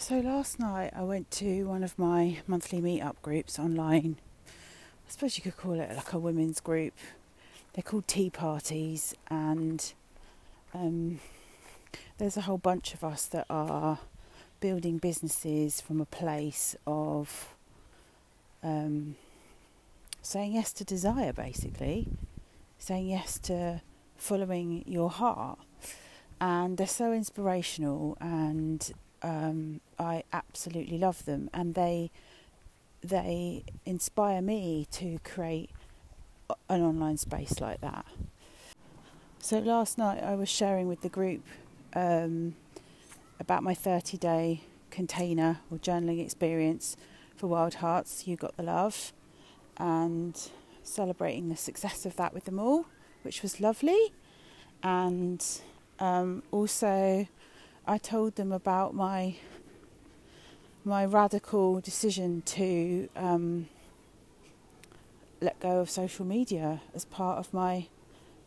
So last night I went to one of my monthly meet-up groups online. I suppose you could call it like a women's group. They're called tea parties, and um, there's a whole bunch of us that are building businesses from a place of um, saying yes to desire, basically, saying yes to following your heart. And they're so inspirational and um, I absolutely love them, and they they inspire me to create an online space like that. So last night I was sharing with the group um, about my 30 day container or journaling experience for Wild Hearts. You got the love, and celebrating the success of that with them all, which was lovely, and um, also I told them about my my radical decision to um, let go of social media as part of my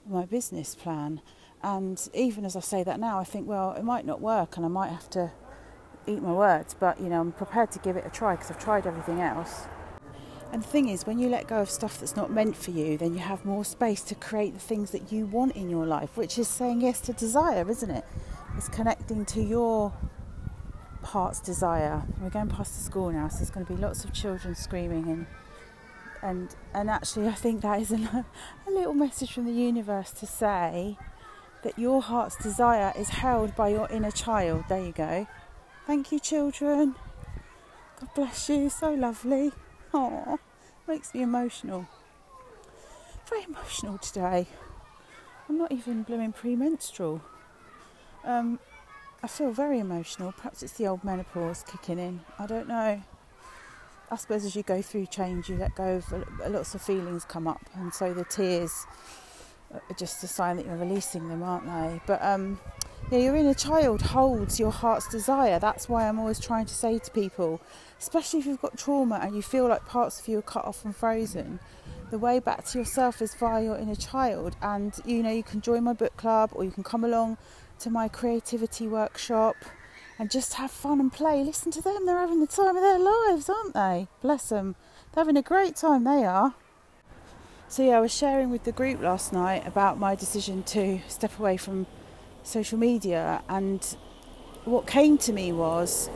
my business plan. And even as I say that now, I think, well, it might not work, and I might have to eat my words. But you know, I'm prepared to give it a try because I've tried everything else. And the thing is, when you let go of stuff that's not meant for you, then you have more space to create the things that you want in your life, which is saying yes to desire, isn't it? It's connecting to your heart's desire. We're going past the school now, so there's going to be lots of children screaming and and and actually, I think that is a, a little message from the universe to say that your heart's desire is held by your inner child. There you go. Thank you, children. God bless you. So lovely. Oh, makes me emotional. Very emotional today. I'm not even blooming premenstrual. Um, I feel very emotional. Perhaps it's the old menopause kicking in. I don't know. I suppose as you go through change, you let go of lots of feelings come up, and so the tears are just a sign that you're releasing them, aren't they? But um, yeah, your inner child holds your heart's desire. That's why I'm always trying to say to people, especially if you've got trauma and you feel like parts of you are cut off and frozen, the way back to yourself is via your inner child. And you know, you can join my book club or you can come along to my creativity workshop and just have fun and play. Listen to them, they're having the time of their lives, aren't they? Bless them. They're having a great time, they are. So, yeah, I was sharing with the group last night about my decision to step away from social media, and what came to me was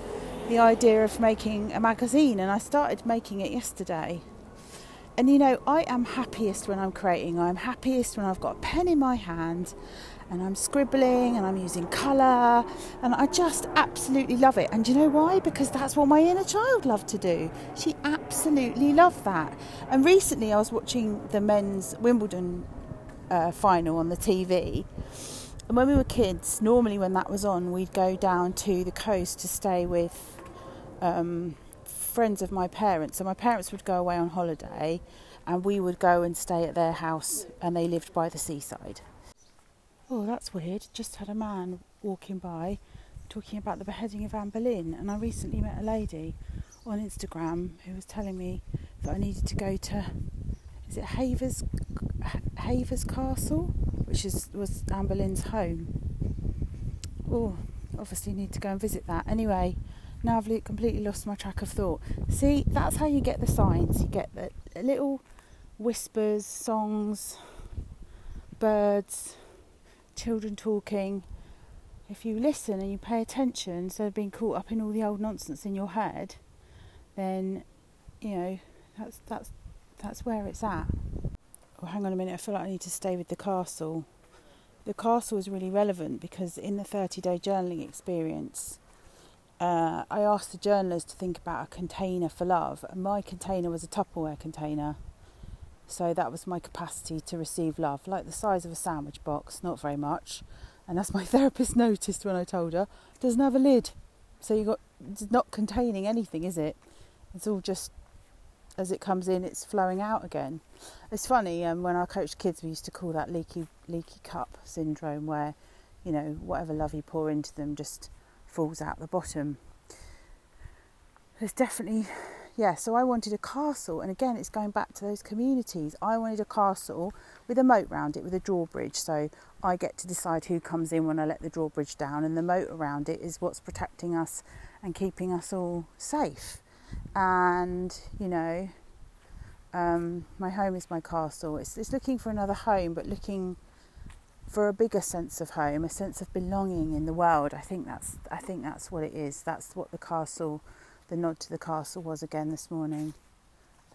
the idea of making a magazine, and I started making it yesterday. And you know, I am happiest when I'm creating, I'm happiest when I've got a pen in my hand and I'm scribbling and I'm using colour and I just absolutely love it. And do you know why? Because that's what my inner child loved to do. She absolutely loved that. And recently I was watching the men's Wimbledon uh, final on the TV. And when we were kids, normally when that was on, we'd go down to the coast to stay with um, friends of my parents. So my parents would go away on holiday and we would go and stay at their house, and they lived by the seaside. Oh, that's weird. Just had a man walking by talking about the beheading of Anne Boleyn, and I recently met a lady on Instagram who was telling me that I needed to go to is it Havers Havers Castle, which is was Anne Boleyn's home. Oh, obviously need to go and visit that. Anyway, now I've completely lost my track of thought. See, that's how you get the signs. You get the little whispers, songs, birds children talking, if you listen and you pay attention instead of being caught up in all the old nonsense in your head, then you know that's that's that's where it's at. Oh, hang on a minute, I feel like I need to stay with the castle. The castle is really relevant because in the 30 day journaling experience, uh, I asked the journalers to think about a container for love, and my container was a Tupperware container. So that was my capacity to receive love, like the size of a sandwich box, not very much. And as my therapist noticed when I told her, doesn't have a lid. So you got it's not containing anything, is it? It's all just as it comes in, it's flowing out again. It's funny. Um, when I coached kids, we used to call that leaky leaky cup syndrome, where you know whatever love you pour into them just falls out the bottom. There's definitely yeah, so I wanted a castle, and again, it's going back to those communities. I wanted a castle with a moat around it, with a drawbridge. So I get to decide who comes in when I let the drawbridge down, and the moat around it is what's protecting us and keeping us all safe. And you know, um, my home is my castle. It's, it's looking for another home, but looking for a bigger sense of home, a sense of belonging in the world. I think that's I think that's what it is. That's what the castle, the nod to the castle was again this morning.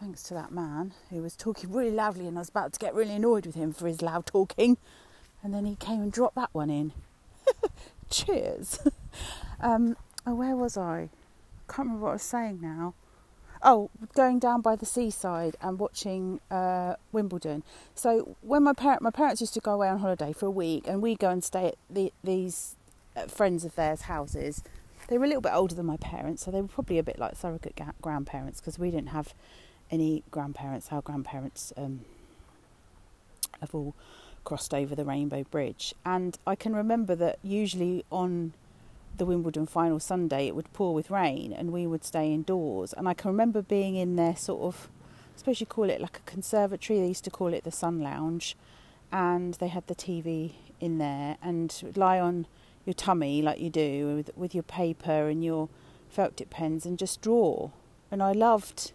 Thanks to that man who was talking really loudly, and I was about to get really annoyed with him for his loud talking, and then he came and dropped that one in. Cheers. um, oh, where was I? Can't remember what I was saying now oh, going down by the seaside and watching uh, Wimbledon. So when my parent, my parents used to go away on holiday for a week, and we go and stay at the, these uh, friends of theirs' houses. They were a little bit older than my parents, so they were probably a bit like surrogate ga- grandparents because we didn't have any grandparents. Our grandparents um, have all crossed over the Rainbow Bridge, and I can remember that usually on the Wimbledon final Sunday, it would pour with rain and we would stay indoors. And I can remember being in there, sort of, I suppose you call it like a conservatory. They used to call it the Sun Lounge, and they had the TV in there and lie on your tummy like you do with, with your paper and your felt tip pens and just draw. And I loved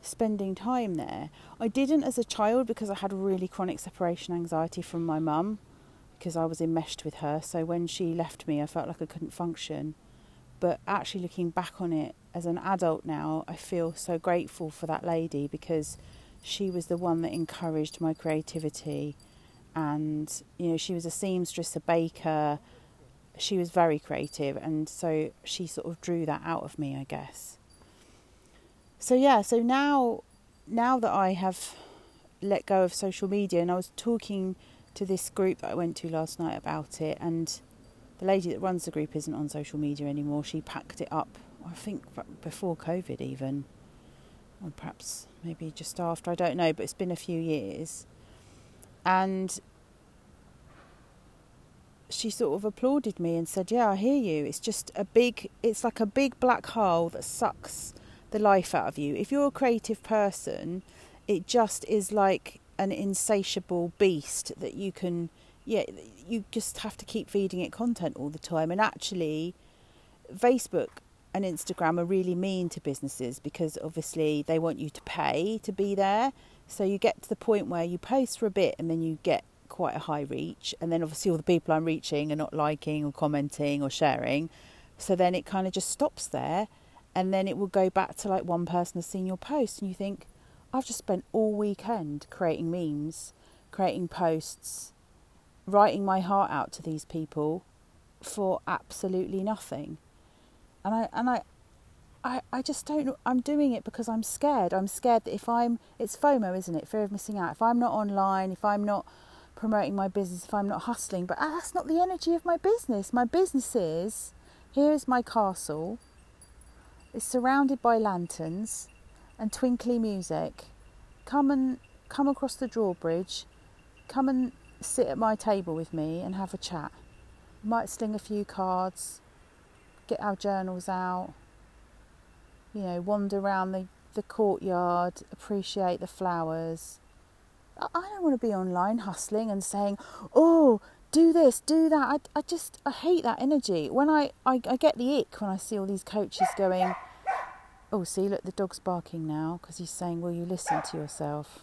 spending time there. I didn't as a child because I had really chronic separation anxiety from my mum because I was enmeshed with her. So when she left me, I felt like I couldn't function. But actually, looking back on it as an adult now, I feel so grateful for that lady because she was the one that encouraged my creativity. And, you know, she was a seamstress, a baker. She was very creative. And so she sort of drew that out of me, I guess. So, yeah, so now, now that I have let go of social media and I was talking to this group that I went to last night about it, and the lady that runs the group isn't on social media anymore. She packed it up, I think, before COVID, even, or perhaps maybe just after. I don't know, but it's been a few years, and she sort of applauded me and said, "Yeah, I hear you. It's just a big. It's like a big black hole that sucks the life out of you. If you're a creative person." It just is like an insatiable beast that you can yeah you just have to keep feeding it content all the time and actually Facebook and Instagram are really mean to businesses because obviously they want you to pay to be there so you get to the point where you post for a bit and then you get quite a high reach and then obviously all the people I'm reaching are not liking or commenting or sharing so then it kind of just stops there and then it will go back to like one person has seen your post and you think I've just spent all weekend creating memes, creating posts, writing my heart out to these people for absolutely nothing. And I and I I, I just don't know I'm doing it because I'm scared. I'm scared that if I'm it's FOMO, isn't it? Fear of missing out. If I'm not online, if I'm not promoting my business, if I'm not hustling, but ah, that's not the energy of my business. My business is here is my castle. It's surrounded by lanterns and twinkly music, come and come across the drawbridge, come and sit at my table with me and have a chat. Might sling a few cards, get our journals out, you know, wander around the, the courtyard, appreciate the flowers. I, don't want to be online hustling and saying, oh, do this, do that. I, I just, I hate that energy. When I, I, I get the ick when I see all these coaches going, Oh, see, look, the dog's barking now because he's saying, Will you listen to yourself?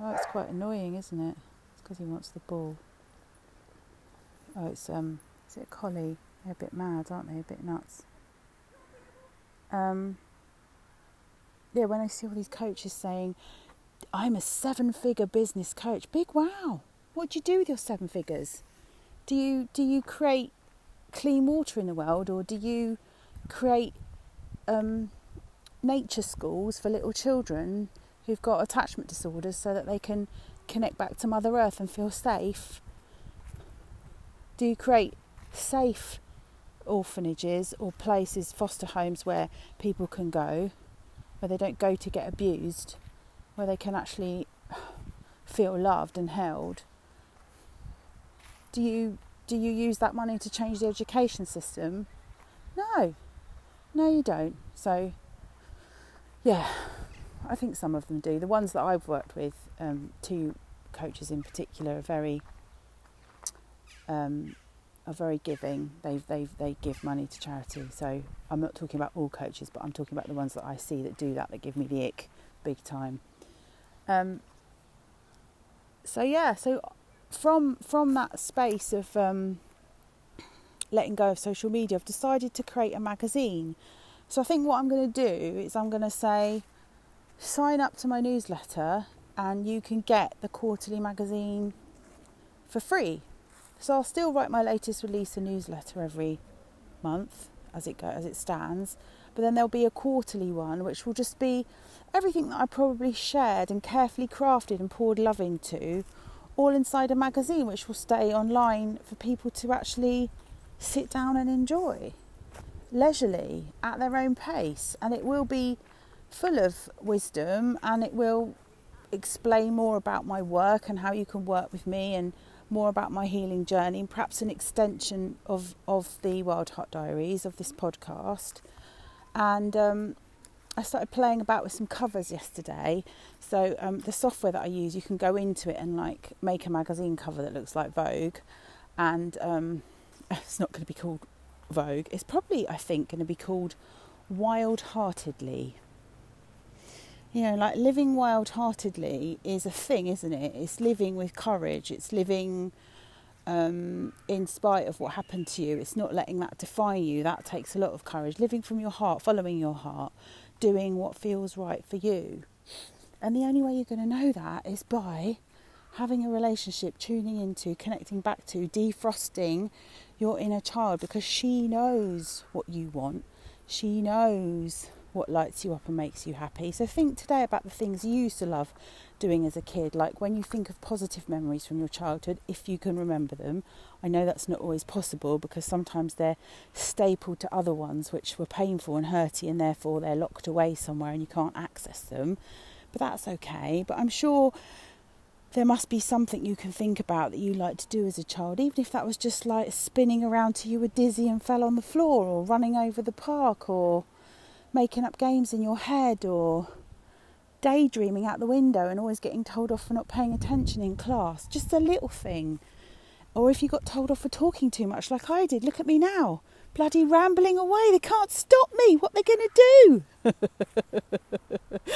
Oh, it's quite annoying, isn't it? It's because he wants the ball. Oh, it's, um, is it a collie? They're a bit mad, aren't they? A bit nuts. Um, yeah, when I see all these coaches saying, I'm a seven figure business coach, big wow. What do you do with your seven figures? Do you do you create clean water in the world, or do you create um, nature schools for little children who've got attachment disorders so that they can connect back to Mother Earth and feel safe? Do you create safe orphanages or places, foster homes where people can go, where they don't go to get abused, where they can actually feel loved and held? Do you do you use that money to change the education system? No. No, you don't. So, yeah, I think some of them do. The ones that I've worked with, um, two coaches in particular, are very um, are very giving. They they they give money to charity. So I'm not talking about all coaches, but I'm talking about the ones that I see that do that that give me the ick, big time. Um, so yeah, so from from that space of um, letting go of social media, I've decided to create a magazine. So I think what I'm going to do is I'm going to say, sign up to my newsletter, and you can get the quarterly magazine for free. So I'll still write my latest release a newsletter every month as it go as it stands, but then there'll be a quarterly one which will just be everything that I probably shared and carefully crafted and poured love into, all inside a magazine which will stay online for people to actually sit down and enjoy leisurely at their own pace. And it will be full of wisdom and it will explain more about my work and how you can work with me and more about my healing journey and perhaps an extension of, of the Wild Heart Diaries of this podcast. And um, I started playing about with some covers yesterday. So um, the software that I use, you can go into it and like make a magazine cover that looks like Vogue, and um, it's not going to be called Vogue. It's probably, I think, going to be called Wild Heartedly you know, like living wild heartedly is a thing, isn't it? It's living with courage, it's living um, in spite of what happened to you. It's not letting that define you. That takes a lot of courage. Living from your heart, following your heart, doing what feels right for you. And the only way you're going to know that is by having a relationship, tuning into, connecting back to, defrosting your inner child because she knows what you want. She knows what lights you up and makes you happy. So think today about the things you used to love doing as a kid, like when you think of positive memories from your childhood, if you can remember them. I know that's not always possible because sometimes they're stapled to other ones which were painful and hurty, and therefore they're locked away somewhere and you can't access them. But that's okay. But I'm sure there must be something you can think about that you liked to do as a child, even if that was just like spinning around till you were dizzy and fell on the floor, or running over the park, or making up games in your head or daydreaming out the window and always getting told off for not paying attention in class. Just a little thing. Or if you got told off for talking too much, like I did, look at me now. Bloody rambling away. They can't stop me. What they're they going to do?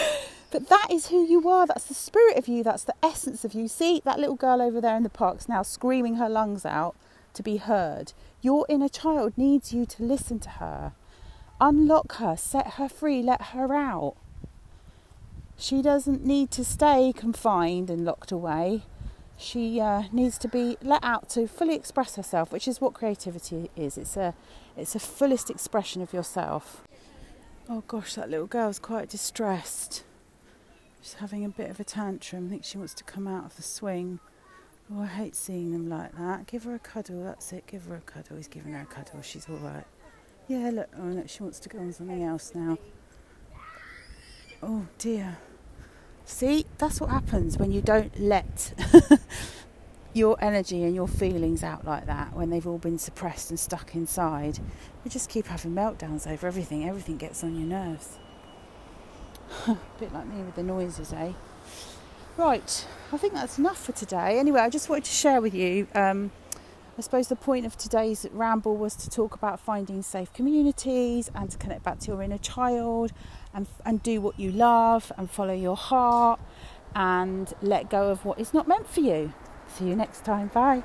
but that is who you are. That's the spirit of you. That's the essence of you. See that little girl over there in the parks now screaming her lungs out to be heard. Your inner child needs you to listen to her. Unlock her, set her free, let her out. She doesn't need to stay confined and locked away. She uh, needs to be let out to fully express herself, which is what creativity is. It's a, it's a fullest expression of yourself. Oh gosh, that little girl's quite distressed. She's having a bit of a tantrum. I think she wants to come out of the swing. Oh, I hate seeing them like that. Give her a cuddle, that's it. Give her a cuddle. He's giving her a cuddle. She's all right. Yeah, look, oh she wants to go on something else now. Oh dear. See, that's what happens when you don't let your energy and your feelings out like that when they've all been suppressed and stuck inside. You just keep having meltdowns over everything, everything gets on your nerves. A bit like me with the noises, eh? Right, I think that's enough for today. Anyway, I just wanted to share with you um, I suppose the point of today's ramble was to talk about finding safe communities and to connect back to your inner child and, and do what you love and follow your heart and let go of what is not meant for you. See you next time. Bye.